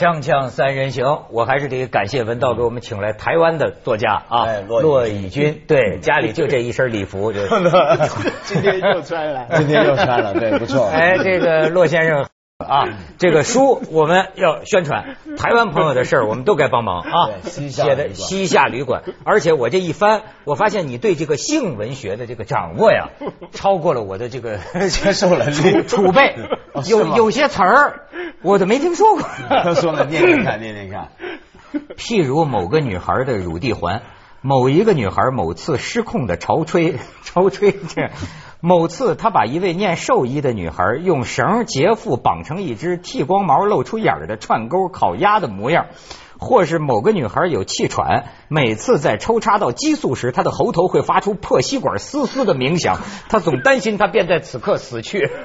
锵锵三人行，我还是得感谢文道给我们请来台湾的作家啊，骆以军，对，家里就这一身礼服，今天又穿了，今天又穿了，对，不错。哎，这个骆先生。啊，这个书我们要宣传，台湾朋友的事儿我们都该帮忙啊。写的西夏旅馆，而且我这一翻，我发现你对这个性文学的这个掌握呀，超过了我的这个 接受能力储备。有有些词儿我都没听说过。他说了，念念看，念念看。譬如某个女孩的乳地环，某一个女孩某次失控的潮吹，潮吹这。某次，他把一位念兽医的女孩用绳结缚绑成一只剃光毛露出眼儿的串钩烤鸭的模样。或是某个女孩有气喘，每次在抽插到激素时，她的喉头会发出破吸管嘶嘶的鸣响，她总担心她便在此刻死去。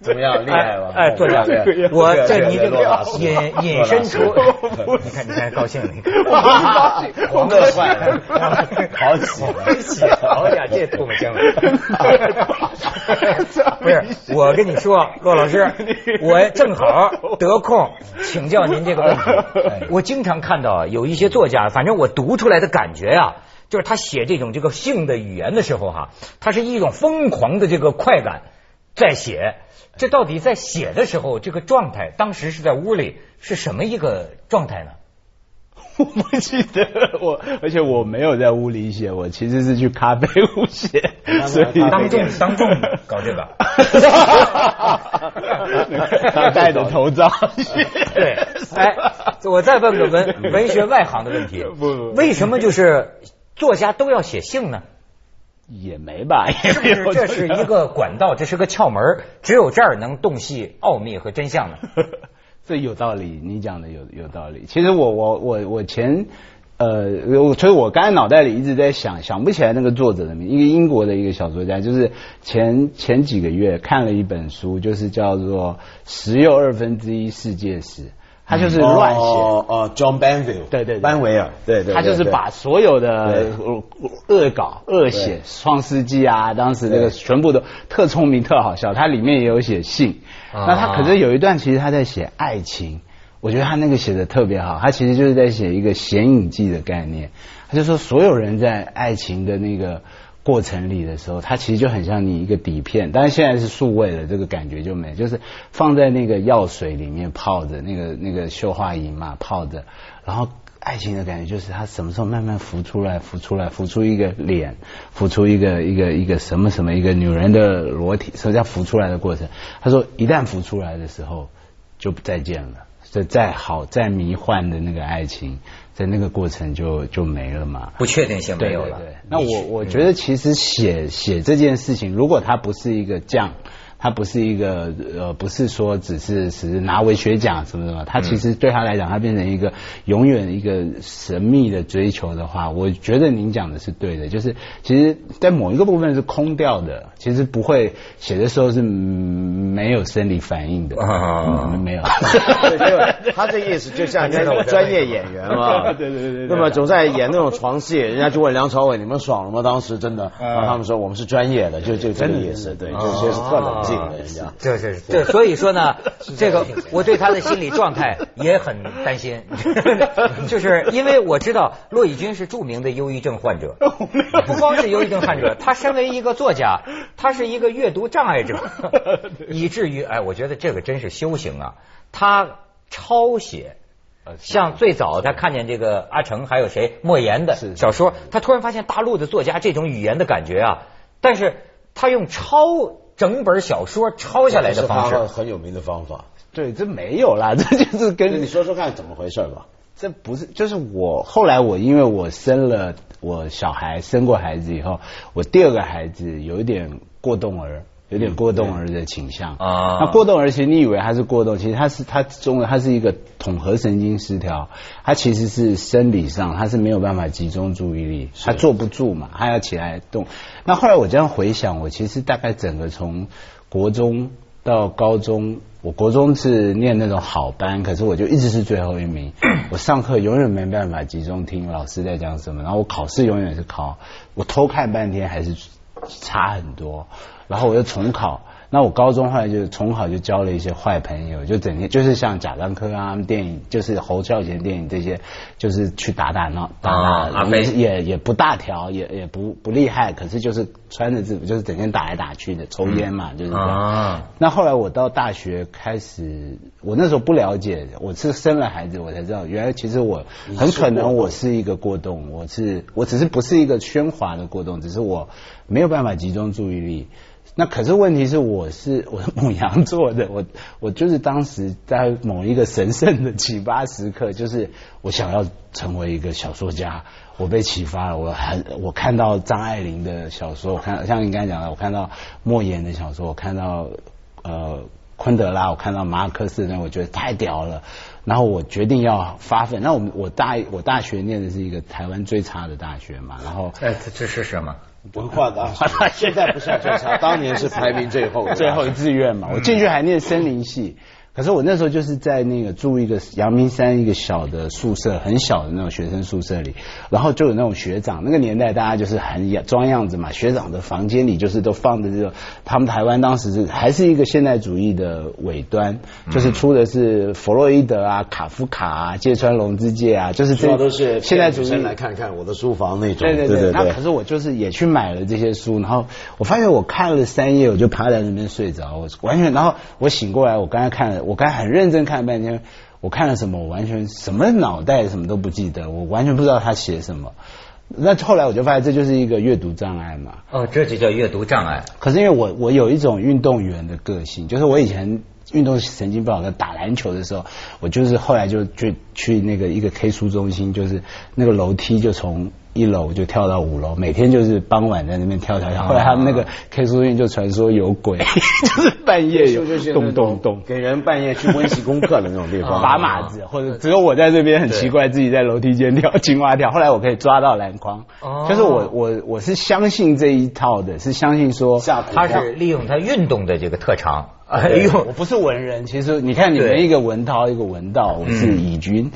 怎么样，厉害吧？哎，作家，我这你这个引引申出，你看你看高兴，你看，黄乐坏了，好喜喜，好呀，这吐沫星了。不是，我跟你说，骆老师，我正好得空请教您这个问题。我经常看到有一些作家，反正我读出来的感觉呀，就是他写这种这个性的语言的时候哈，他是一种疯狂的这个快感在写。这到底在写的时候这个状态，当时是在屋里是什么一个状态呢？我不记得我，而且我没有在屋里写，我其实是去咖啡屋写，所以当众当众搞这个，他戴着头罩。对，哎，我再问个文 文学外行的问题，为什么就是作家都要写信呢？也没吧，是不是？这是一个管道，这是个窍门，只有这儿能洞悉奥秘和真相呢。这有道理，你讲的有有道理。其实我我我我前呃，所以我刚才脑袋里一直在想，想不起来那个作者的名，一个英国的一个小说家，就是前前几个月看了一本书，就是叫做《十又二分之一世界史》，他就是乱写。哦哦，John Banville，对对，班维尔，对对，他就是把所有的恶搞、恶写《创世纪》啊，当时那个全部都特聪明、特好笑，他里面也有写信。那他可是有一段，其实他在写爱情，我觉得他那个写的特别好。他其实就是在写一个显影剂的概念。他就说，所有人在爱情的那个过程里的时候，它其实就很像你一个底片，但是现在是数位的，这个感觉就没，就是放在那个药水里面泡着，那个那个溴化银嘛泡着，然后。爱情的感觉就是它什么时候慢慢浮出来，浮出来，浮出一个脸，浮出一个一个一个什么什么一个女人的裸体，什么叫浮出来的过程？他说，一旦浮出来的时候，就再见了。这再好再迷幻的那个爱情，在那个过程就就没了嘛？不确定性没有了。那我我觉得其实写写这件事情，如果它不是一个匠。他不是一个呃，不是说只是只是拿文学奖什么什么，他其实对他来讲，他变成一个永远一个神秘的追求的话，我觉得您讲的是对的，就是其实，在某一个部分是空掉的，其实不会写的时候是没有生理反应的，没有。他这意思就像那种专业演员嘛，对对对对，那么总在演那种床戏，人家就问梁朝伟，你们爽了吗？当时真的，然后他们说我们是专业的，就就这个意思，对，就些是特冷静。这是这，所以说呢，这个我对他的心理状态也很担心，就是因为我知道骆以军是著名的忧郁症患者，不光是忧郁症患者，他身为一个作家，他是一个阅读障碍者，以至于哎，我觉得这个真是修行啊。他抄写，像最早他看见这个阿成还有谁莫言的小说，他突然发现大陆的作家这种语言的感觉啊，但是他用抄。整本小说抄下来的方式，很有名的方法。对，这没有啦，这就是跟你说说看怎么回事吧。这不是，就是我后来我因为我生了我小孩，生过孩子以后，我第二个孩子有一点过动儿。有点过动儿的倾向啊，那过动儿其实你以为他是过动，其实他是他中文他是一个统合神经失调，他其实是生理上他是没有办法集中注意力，他坐不住嘛，他要起来动。那后来我这样回想，我其实大概整个从国中到高中，我国中是念那种好班，可是我就一直是最后一名，我上课永远没办法集中听老师在讲什么，然后我考试永远是考，我偷看半天还是差很多。然后我又重考，那我高中后来就重考就交了一些坏朋友，就整天就是像贾樟柯啊电影，就是侯孝贤电影这些，就是去打打闹打打，阿飞也也不大条，也也不不厉害，可是就是穿着制服，就是整天打来打去的，抽烟嘛，就是这样。啊，那后来我到大学开始，我那时候不了解，我是生了孩子，我才知道，原来其实我很可能我是一个过动，我是我只是不是一个喧哗的过动，只是我没有办法集中注意力。那可是问题是，我是 我是母羊座的，我我就是当时在某一个神圣的启发时刻，就是我想要成为一个小说家，我被启发了，我很我看到张爱玲的小说，我看像你刚才讲的，我看到莫言的小说，我看到呃昆德拉，我看到马尔克斯的，我觉得太屌了。然后我决定要发奋。那我我大我大学念的是一个台湾最差的大学嘛，然后哎，这是什么？文化大学，现在不是最差，当年是排名最后的，最后一志愿嘛，我进去还念森林系。可是我那时候就是在那个住一个阳明山一个小的宿舍，很小的那种学生宿舍里，然后就有那种学长，那个年代大家就是很装样子嘛，学长的房间里就是都放着这种，他们台湾当时是还是一个现代主义的尾端，就是出的是弗洛伊德啊、卡夫卡啊、芥川龙之介啊，就是这都是现代主义来看看我的书房那种，对对对。那可是我就是也去买了这些书，然后我发现我看了三页，我就趴在那边睡着，我完全，然后我醒过来，我刚才看了。我刚才很认真看了半天，我看了什么？我完全什么脑袋什么都不记得，我完全不知道他写什么。那后来我就发现这就是一个阅读障碍嘛。哦，这就叫阅读障碍。可是因为我我有一种运动员的个性，就是我以前运动神经不好，在打篮球的时候，我就是后来就去去那个一个 K 书中心，就是那个楼梯就从。一楼就跳到五楼，每天就是傍晚在那边跳跳跳。后来他们那个 K 书院就传说有鬼，就是半夜有咚咚咚，给人半夜去温习功课的那种地方。拔马子，或者只有我在这边很奇怪，自己在楼梯间跳青蛙跳。后来我可以抓到篮筐，就是我我我是相信这一套的，是相信说他是利用他运动的这个特长。哎呦，我不是文人，其实你看你们一个文涛，一个文道，我是乙军，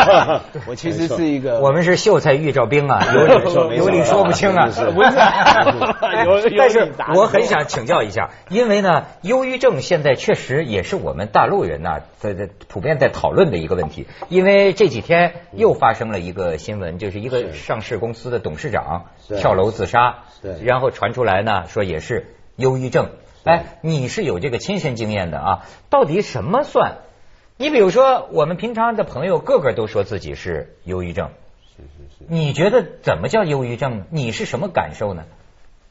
我其实是一个，我们是秀才遇着兵啊，有理说有理说不清啊，不是，但是我很想请教一下，因为呢，忧郁症现在确实也是我们大陆人呢在在普遍在讨论的一个问题，因为这几天又发生了一个新闻，就是一个上市公司的董事长跳楼自杀，对，然后传出来呢说也是忧郁症。哎，你是有这个亲身经验的啊？到底什么算？你比如说，我们平常的朋友个个都说自己是忧郁症，是是是。你觉得怎么叫忧郁症？你是什么感受呢？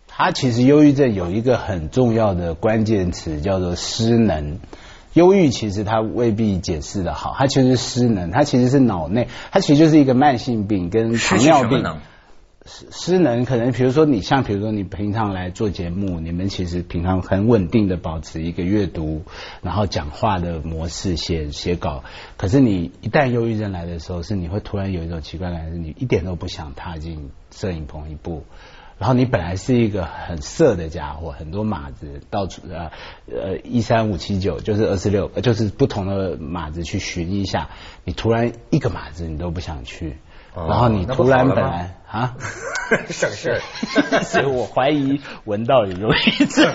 他其实忧郁症有一个很重要的关键词叫做失能。忧郁其实它未必解释的好，它其实是失能，它其实是脑内，它其实就是一个慢性病跟糖尿病。失失能可能，比如说你像，比如说你平常来做节目，你们其实平常很稳定的保持一个阅读，然后讲话的模式，写写稿。可是你一旦忧郁症来的时候，是你会突然有一种奇怪感，是你一点都不想踏进摄影棚一步。然后你本来是一个很色的家伙，很多码子到处呃呃一三五七九就是二十六，就是不同的码子去寻一下，你突然一个码子你都不想去。然后你突然本来啊，省事，所以我怀疑闻到有忧郁症，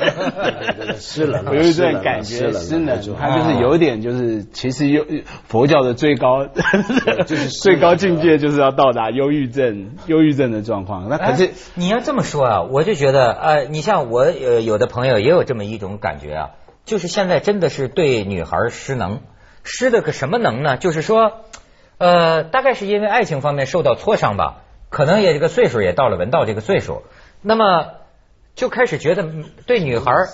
失了，有一症感觉失能，他就是有点就是其实有佛教的最高就是最高境界就是要到达忧郁症，忧郁症的状况。那可是你要这么说啊，我就觉得呃，你像我呃有的朋友也有这么一种感觉啊，就是现在真的是对女孩失能，失的个什么能呢？就是说。呃，大概是因为爱情方面受到挫伤吧，可能也这个岁数也到了文道这个岁数，那么就开始觉得对女孩儿，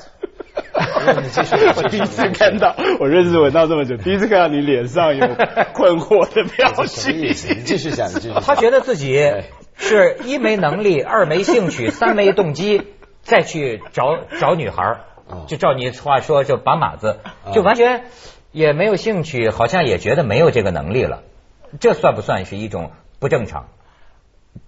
我第一次看到，我认识文道这么久，第一次看到你脸上有 困惑的表情。继续讲，继续。他觉得自己是一没能力，二没兴趣，三没动机，再去找找女孩儿，就照你话说，就把马子，就完全也没有兴趣，好像也觉得没有这个能力了。这算不算是一种不正常？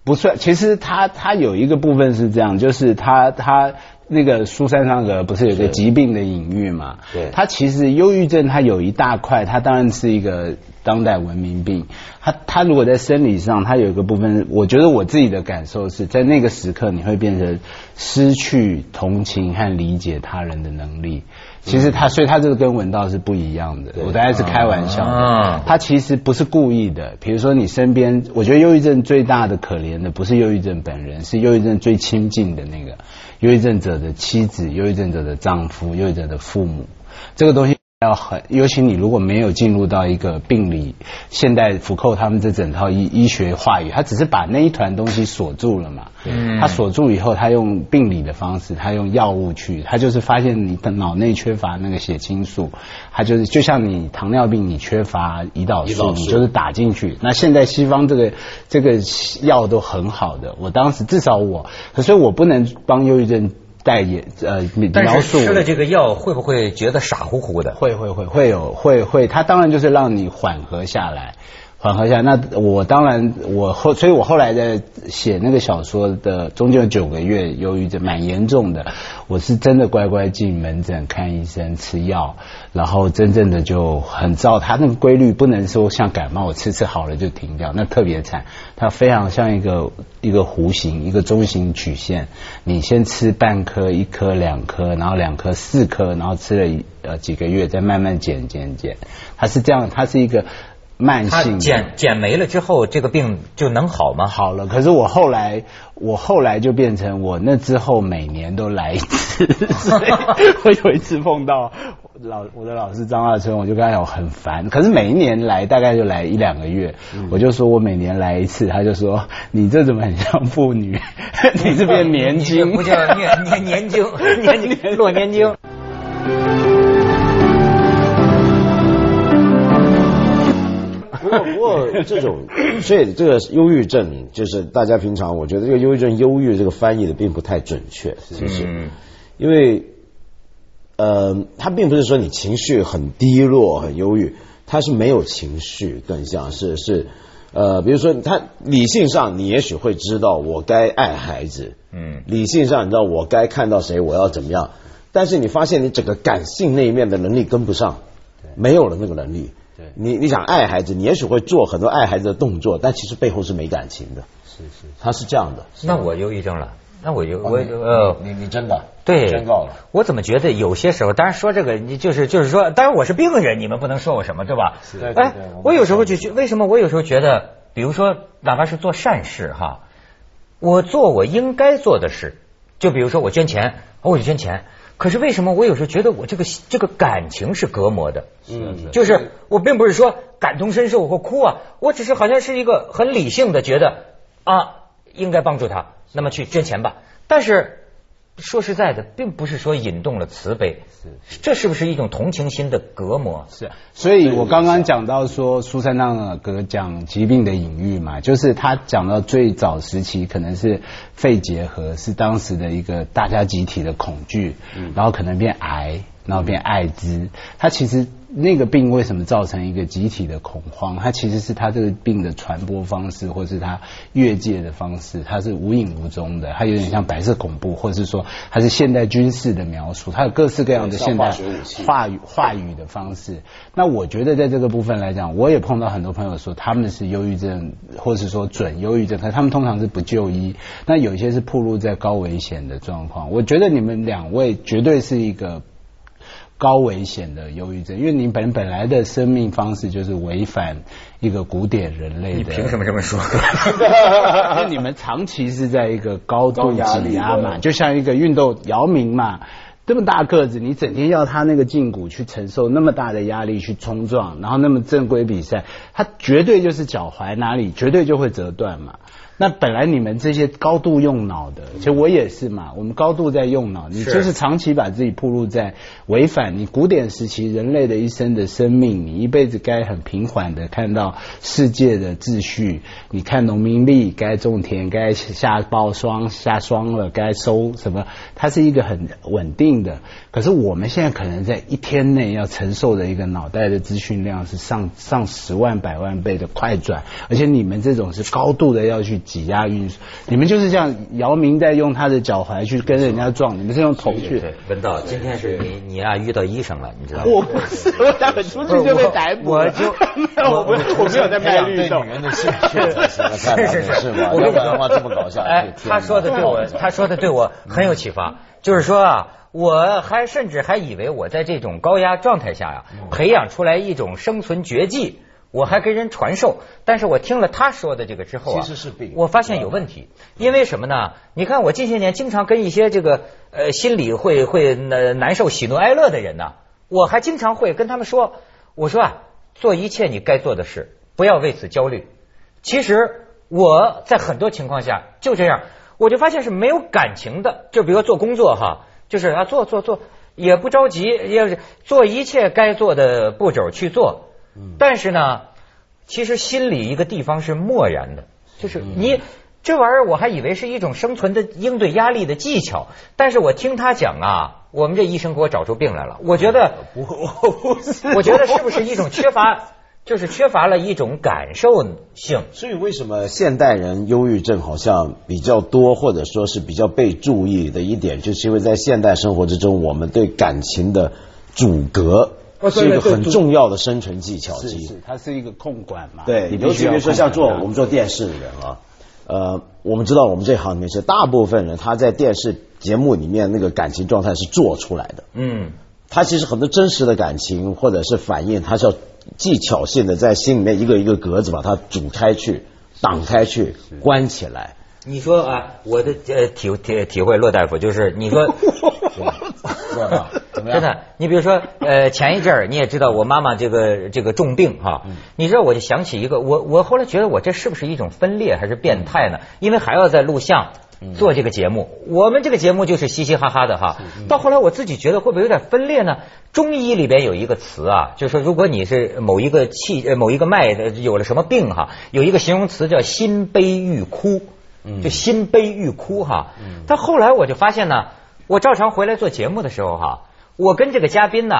不算，其实他他有一个部分是这样，就是他他那个苏珊桑格不是有个疾病的隐喻嘛？对他其实忧郁症它有一大块，它当然是一个当代文明病。他他如果在生理上，他有一个部分，我觉得我自己的感受是在那个时刻，你会变成失去同情和理解他人的能力。其实他，所以他这个跟文道是不一样的。我当然是开玩笑啊的，他其实不是故意的。比如说你身边，我觉得忧郁症最大的可怜的不是忧郁症本人，是忧郁症最亲近的那个忧郁症者的妻子、忧郁症者的丈夫、忧郁者的父母。这个东西要很，尤其你如果没有进入到一个病理，现代福寇他们这整套医医学话语，他只是把那一团东西锁住了嘛。嗯他锁住以后，他用病理的方式，他用药物去，他就是发现你的脑内缺乏那个血清素，他就是就像你糖尿病你缺乏胰岛素，你就是打进去。那现在西方这个这个药都很好的，我当时至少我，所以我不能帮忧郁症代言呃描述是吃了这个药会不会觉得傻乎乎的？会会会会有会会，它当然就是让你缓和下来，缓和一下。那我当然我后，所以我后来在写那个小说的中间有九个月忧郁症蛮严重的，我是真的乖乖进门诊看医生吃药，然后真正的就很照它那个规律，不能说像感冒我吃吃好了就停掉，那特别惨。它非常像一个一个弧形，一个中型曲线。你先吃半颗、一颗、两颗，然后两颗、四颗，然后吃了一呃几个月，再慢慢减减减。它是这样，它是一个慢性。减减没了之后，这个病就能好吗？好了，可是我后来，我后来就变成我那之后每年都来一次，所以我有一次碰到老我的老师张二春，我就跟他讲我很烦，可是每一年来大概就来一两个月，我就说我每年来一次，他就说你这怎么很像妇女，你这边年经不叫年年年经，年经落年经。不过，不过 这种，所以这个忧郁症，就是大家平常我觉得这个忧郁症，忧郁这个翻译的并不太准确，其实，嗯因为，呃，他并不是说你情绪很低落、很忧郁，他是没有情绪，更像是是，呃，比如说他理性上你也许会知道我该爱孩子，嗯理性上你知道我该看到谁，我要怎么样，但是你发现你整个感性那一面的能力跟不上，没有了那个能力。对你你想爱孩子，你也许会做很多爱孩子的动作，但其实背后是没感情的。是是，他是这样的。那我忧郁症了，那我就我你呃。你你真的对，宣告了。我怎么觉得有些时候，当然说这个，你就是就是说，当然我是病人，你们不能说我什么，对吧？哎我有时候就觉，为什么我有时候觉得，比如说，哪怕是做善事哈，我做我应该做的事，就比如说我捐钱，我就捐钱。可是为什么我有时候觉得我这个这个感情是隔膜的？嗯就是我并不是说感同身受或哭啊，我只是好像是一个很理性的觉得啊，应该帮助他，那么去捐钱吧。但是说实在的，并不是说引动了慈悲，这是不是一种同情心的隔膜？是，所以我刚刚讲到说苏珊娜格讲疾病的隐喻嘛，就是他讲到最早时期可能是肺结核，是当时的一个大家集体的恐惧，然后可能变癌，然后变艾滋。他其实那个病为什么造成一个集体的恐慌？它其实是它这个病的传播方式，或是它越界的方式，它是无影无踪的，它有点像白色恐怖，或者是说它是现代军事的描述，它有各式各样的像现代话语话语的方式。那我觉得在这个部分来讲，我也碰到很多朋友说他们是忧郁症，或是说准忧郁症，可是他们通常是不就医。那有一些是暴露在高危险的状况。我觉得你们两位绝对是一个。高危险的忧郁症，因为你本本来的生命方式就是违反一个古典人类的。你凭什么这么说？因为你们长期是在一个高度高压力挤压嘛，就像一个运动姚明嘛，这么大个子，你整天要他那个胫骨去承受那么大的压力去冲撞，然后那么正规比赛，他绝对就是脚踝哪里绝对就会折断嘛。那本来你们这些高度用脑的，其实我也是嘛，我们高度在用脑，你就是长期把自己暴露在违反你古典时期人类的一生的生命，你一辈子该很平缓的看到世界的秩序，你看农民历该种田，该下包霜下霜了，该收什么，它是一个很稳。定的。可是我们现在可能在一天内要承受的一个脑袋的资讯量是上上十万百万倍的快转，而且你们这种是高度的要去挤压运输，你们就是这样姚明在用他的脚踝去跟人家撞，你们是用头去。对，文道，今天是你你啊遇到医生了，你知道吗？我不是，我出去就被逮捕了。我就我不我没有在卖绿豆对女。人的兴趣是是是吗？我跟你要不然的话这么搞笑，哎，他说的对我，他说的对我很有启发。就是说啊，我还甚至还以为我在这种高压状态下呀、培养出来一种生存绝技，我还跟人传授。但是我听了他说的这个之后啊，其实是病我发现有问题。因为什么呢？你看我近些年经常跟一些这个呃心里会会难难受、喜怒哀乐的人呢，我还经常会跟他们说，我说啊，做一切你该做的事，不要为此焦虑。其实我在很多情况下就这样，我就发现是没有感情的。就比如说做工作哈，就是啊做做做，也不着急，也是做一切该做的步骤去做。但是呢，其实心里一个地方是漠然的，就是你。这玩意儿我还以为是一种生存的应对压力的技巧，但是我听他讲啊，我们这医生给我找出病来了。我觉得不，我觉得是不是一种缺乏，就是缺乏了一种感受性。所以为什么现代人忧郁症好像比较多，或者说是比较被注意的一点，就是因为在现代生活之中，我们对感情的阻隔是一个很重要的生存技巧之一。是是，它是一个控管嘛。对，你比如说像做我们做电视的人啊，呃，我们知道我们这行里面是大部分人他在电视节目里面那个感情状态是做出来的，嗯，他其实很多真实的感情或者是反应，他是要技巧性的在心里面一个一个格子把它煮开去、挡开去、关起来。你说啊，我的呃体体体会，骆大夫就是你说，怎么样真的，你比如说呃前一阵儿你也知道我妈妈这个这个重病哈，你知道我就想起一个，我我后来觉得我这是不是一种分裂还是变态呢？因为还要在录像。做这个节目，我们这个节目就是嘻嘻哈哈的哈。到后来我自己觉得会不会有点分裂呢？中医里边有一个词啊，就是说如果你是某一个气呃某一个脉的有了什么病哈，有一个形容词叫心悲欲哭。就心悲欲哭哈。但后来我就发现呢，我照常回来做节目的时候哈，我跟这个嘉宾呢，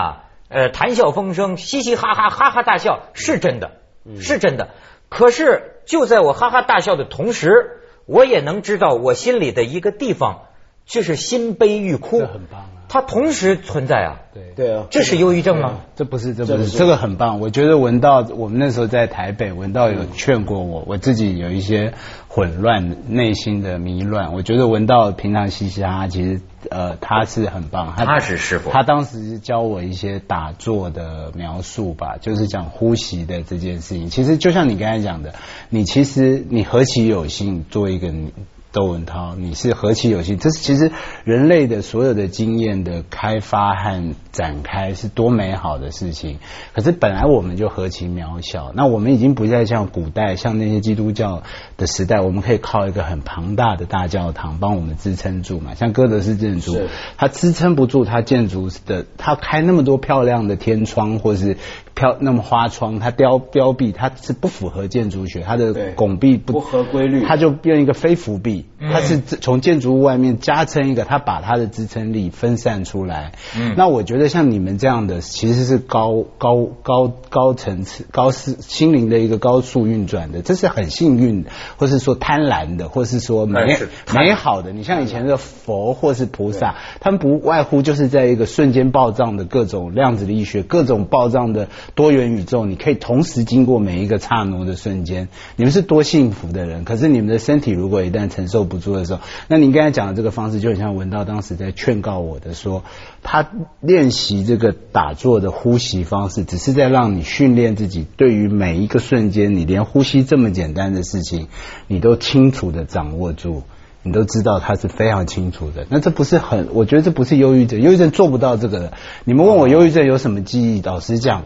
呃，谈笑风生，嘻嘻哈哈，哈哈大笑，是真的，是真的。可是就在我哈哈大笑的同时，我也能知道我心里的一个地方，就是心悲欲哭。这很棒啊它同时存在啊。对对啊，这是忧郁症吗？这不是，这不是，这不是这个很棒。我觉得文道，我们那时候在台北，文道有劝过我，我自己有一些混乱，内心的迷乱。我觉得文道平常嘻嘻哈哈，其实呃他是很棒，他是师傅他当时教我一些打坐的描述吧，就是讲呼吸的这件事情。其实就像你刚才讲的，你其实你何其有幸做一个你。窦文涛，你是何其有幸！这是其实人类的所有的经验的开发和展开是多美好的事情。可是本来我们就何其渺小，那我们已经不再像古代，像那些基督教的时代，我们可以靠一个很庞大的大教堂帮我们支撑住嘛。像哥德式建筑，它支撑不住它建筑的，它开那么多漂亮的天窗或是漂那么花窗，它雕雕壁，它是不符合建筑学，它的拱壁不不合规律它就变一个非浮壁，它是从建筑物外面加撑一个，它把它的支撑力分散出来。嗯那我觉得像你们这样的，其实是高高高高层次、高思心灵的一个高速运转的，这是很幸运的，或是说贪婪的，或是说美是美好的。你像以前的佛或是菩萨，他们不外乎就是在一个瞬间暴涨的各种量子力学、各种暴涨的多元宇宙，你可以同时经过每一个刹那的瞬间。你们是多幸福的人！可是你们的身体如果一旦承受不住的时候，那您刚才讲的这个方式，就很像文道当时在劝告我的说，他练习这个打坐的呼吸方式，只是在让你训练自己，对于每一个瞬间，你连呼吸这么简单的事情，你都清楚的掌握住。你都知道它是非常清楚的，那这不是很？我觉得这不是忧郁症，忧郁症做不到这个的。你们问我忧郁症有什么记忆？老实讲，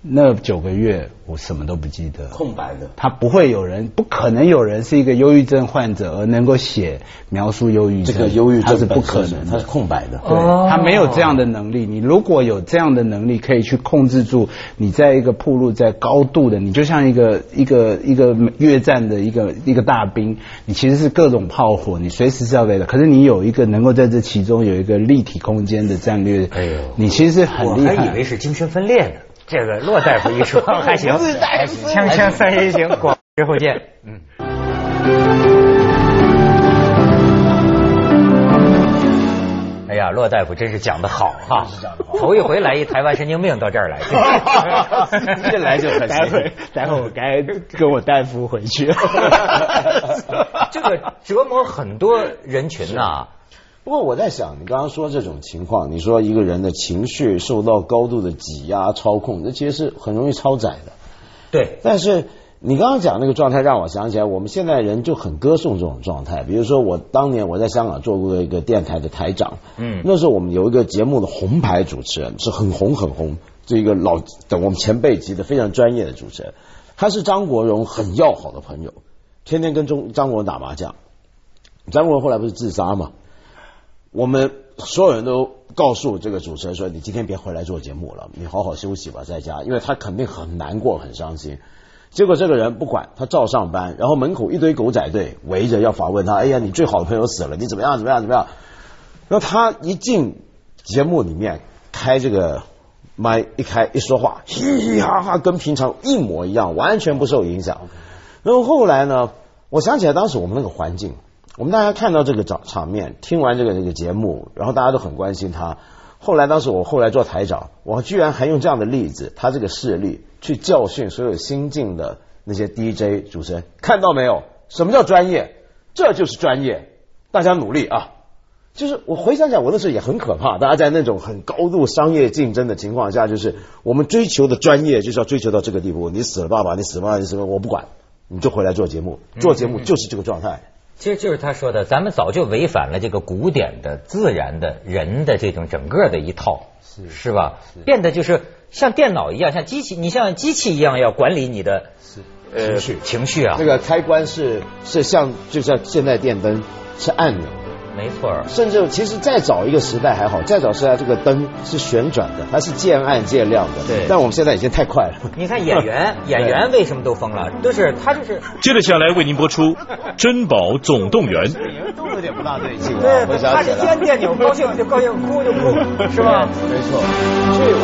那九个月我什么都不记得，空白的。他不会有人，不可能有人是一个忧郁症患者而能够写描述忧郁症，这个忧郁他是不可能的身它是。空白的。对，哦他没有这样的能力。你如果有这样的能力，可以去控制住你在一个铺路在高度的，你就像一个一个一个越战的一个一个大兵，你其实是各种炮火，你随时是要被的。可是你有一个能够在这其中有一个立体空间的战略，哎呦你其实是很我厉害。还以为是精神分裂呢。这个骆大夫一说还行，锵锵三人行，广之后见。嗯。哎呀，骆大夫真是讲的好哈，头一回来一台湾神经病到这儿来，一来就很待会待会我该跟我大夫回去。这个折磨很多人群呐、不过我在想，你刚刚说这种情况，你说一个人的情绪受到高度的挤压、操控，这其实是很容易超载的。对，但是你刚刚讲那个状态，让我想起来，我们现在人就很歌颂这种状态。比如说，我当年我在香港做过一个电台的台长，嗯那时候我们有一个节目的红牌主持人，是很红很红，这一个老等我们前辈级的非常专业的主持人，他是张国荣很要好的朋友，天天跟中张国荣打麻将。张国荣后来不是自杀嘛？我们所有人都告诉这个主持人说：“你今天别回来做节目了，你好好休息吧，在家，因为他肯定很难过、很伤心。”结果这个人不管，他照上班，然后门口一堆狗仔队围着要访问他。哎呀，你最好的朋友死了，你怎么样？怎么样？怎么样？然后他一进节目里面，开这个麦一开一说话，嘻嘻哈哈，跟平常一模一样，完全不受影响。然后后来呢，我想起来当时我们那个环境，我们大家看到这个场场面，听完这个这个节目，然后大家都很关心他。后来当时我后来做台长，我居然还用这样的例子，他这个事例去教训所有新进的那些 DJ 主持人，看到没有？什么叫专业？这就是专业，大家努力啊！就是我回想起来，我那时候也很可怕。大家在那种很高度商业竞争的情况下，就是我们追求的专业就是要追求到这个地步。你死了爸爸，你死了妈妈，你死了我不管，你就回来做节目，做节目就是这个状态。其实就是他说的，咱们早就违反了这个古典的、自然的人的这种整个的一套，是是吧？变得就是像电脑一样，像机器，你像机器一样要管理你的呃情绪。情绪啊。这，个开关是是像就像现在电灯是按钮，没错。甚至其实再早一个时代还好，再早时代这个灯是旋转的，它是渐暗渐亮的。对但我们现在已经太快了。你看演员，演员为什么都疯了？就是他就是接着下来为您播出《珍宝总动员》。都有点不大对劲对，他是一按电钮，高兴就高兴，哭就哭，是吧？没错，所以我。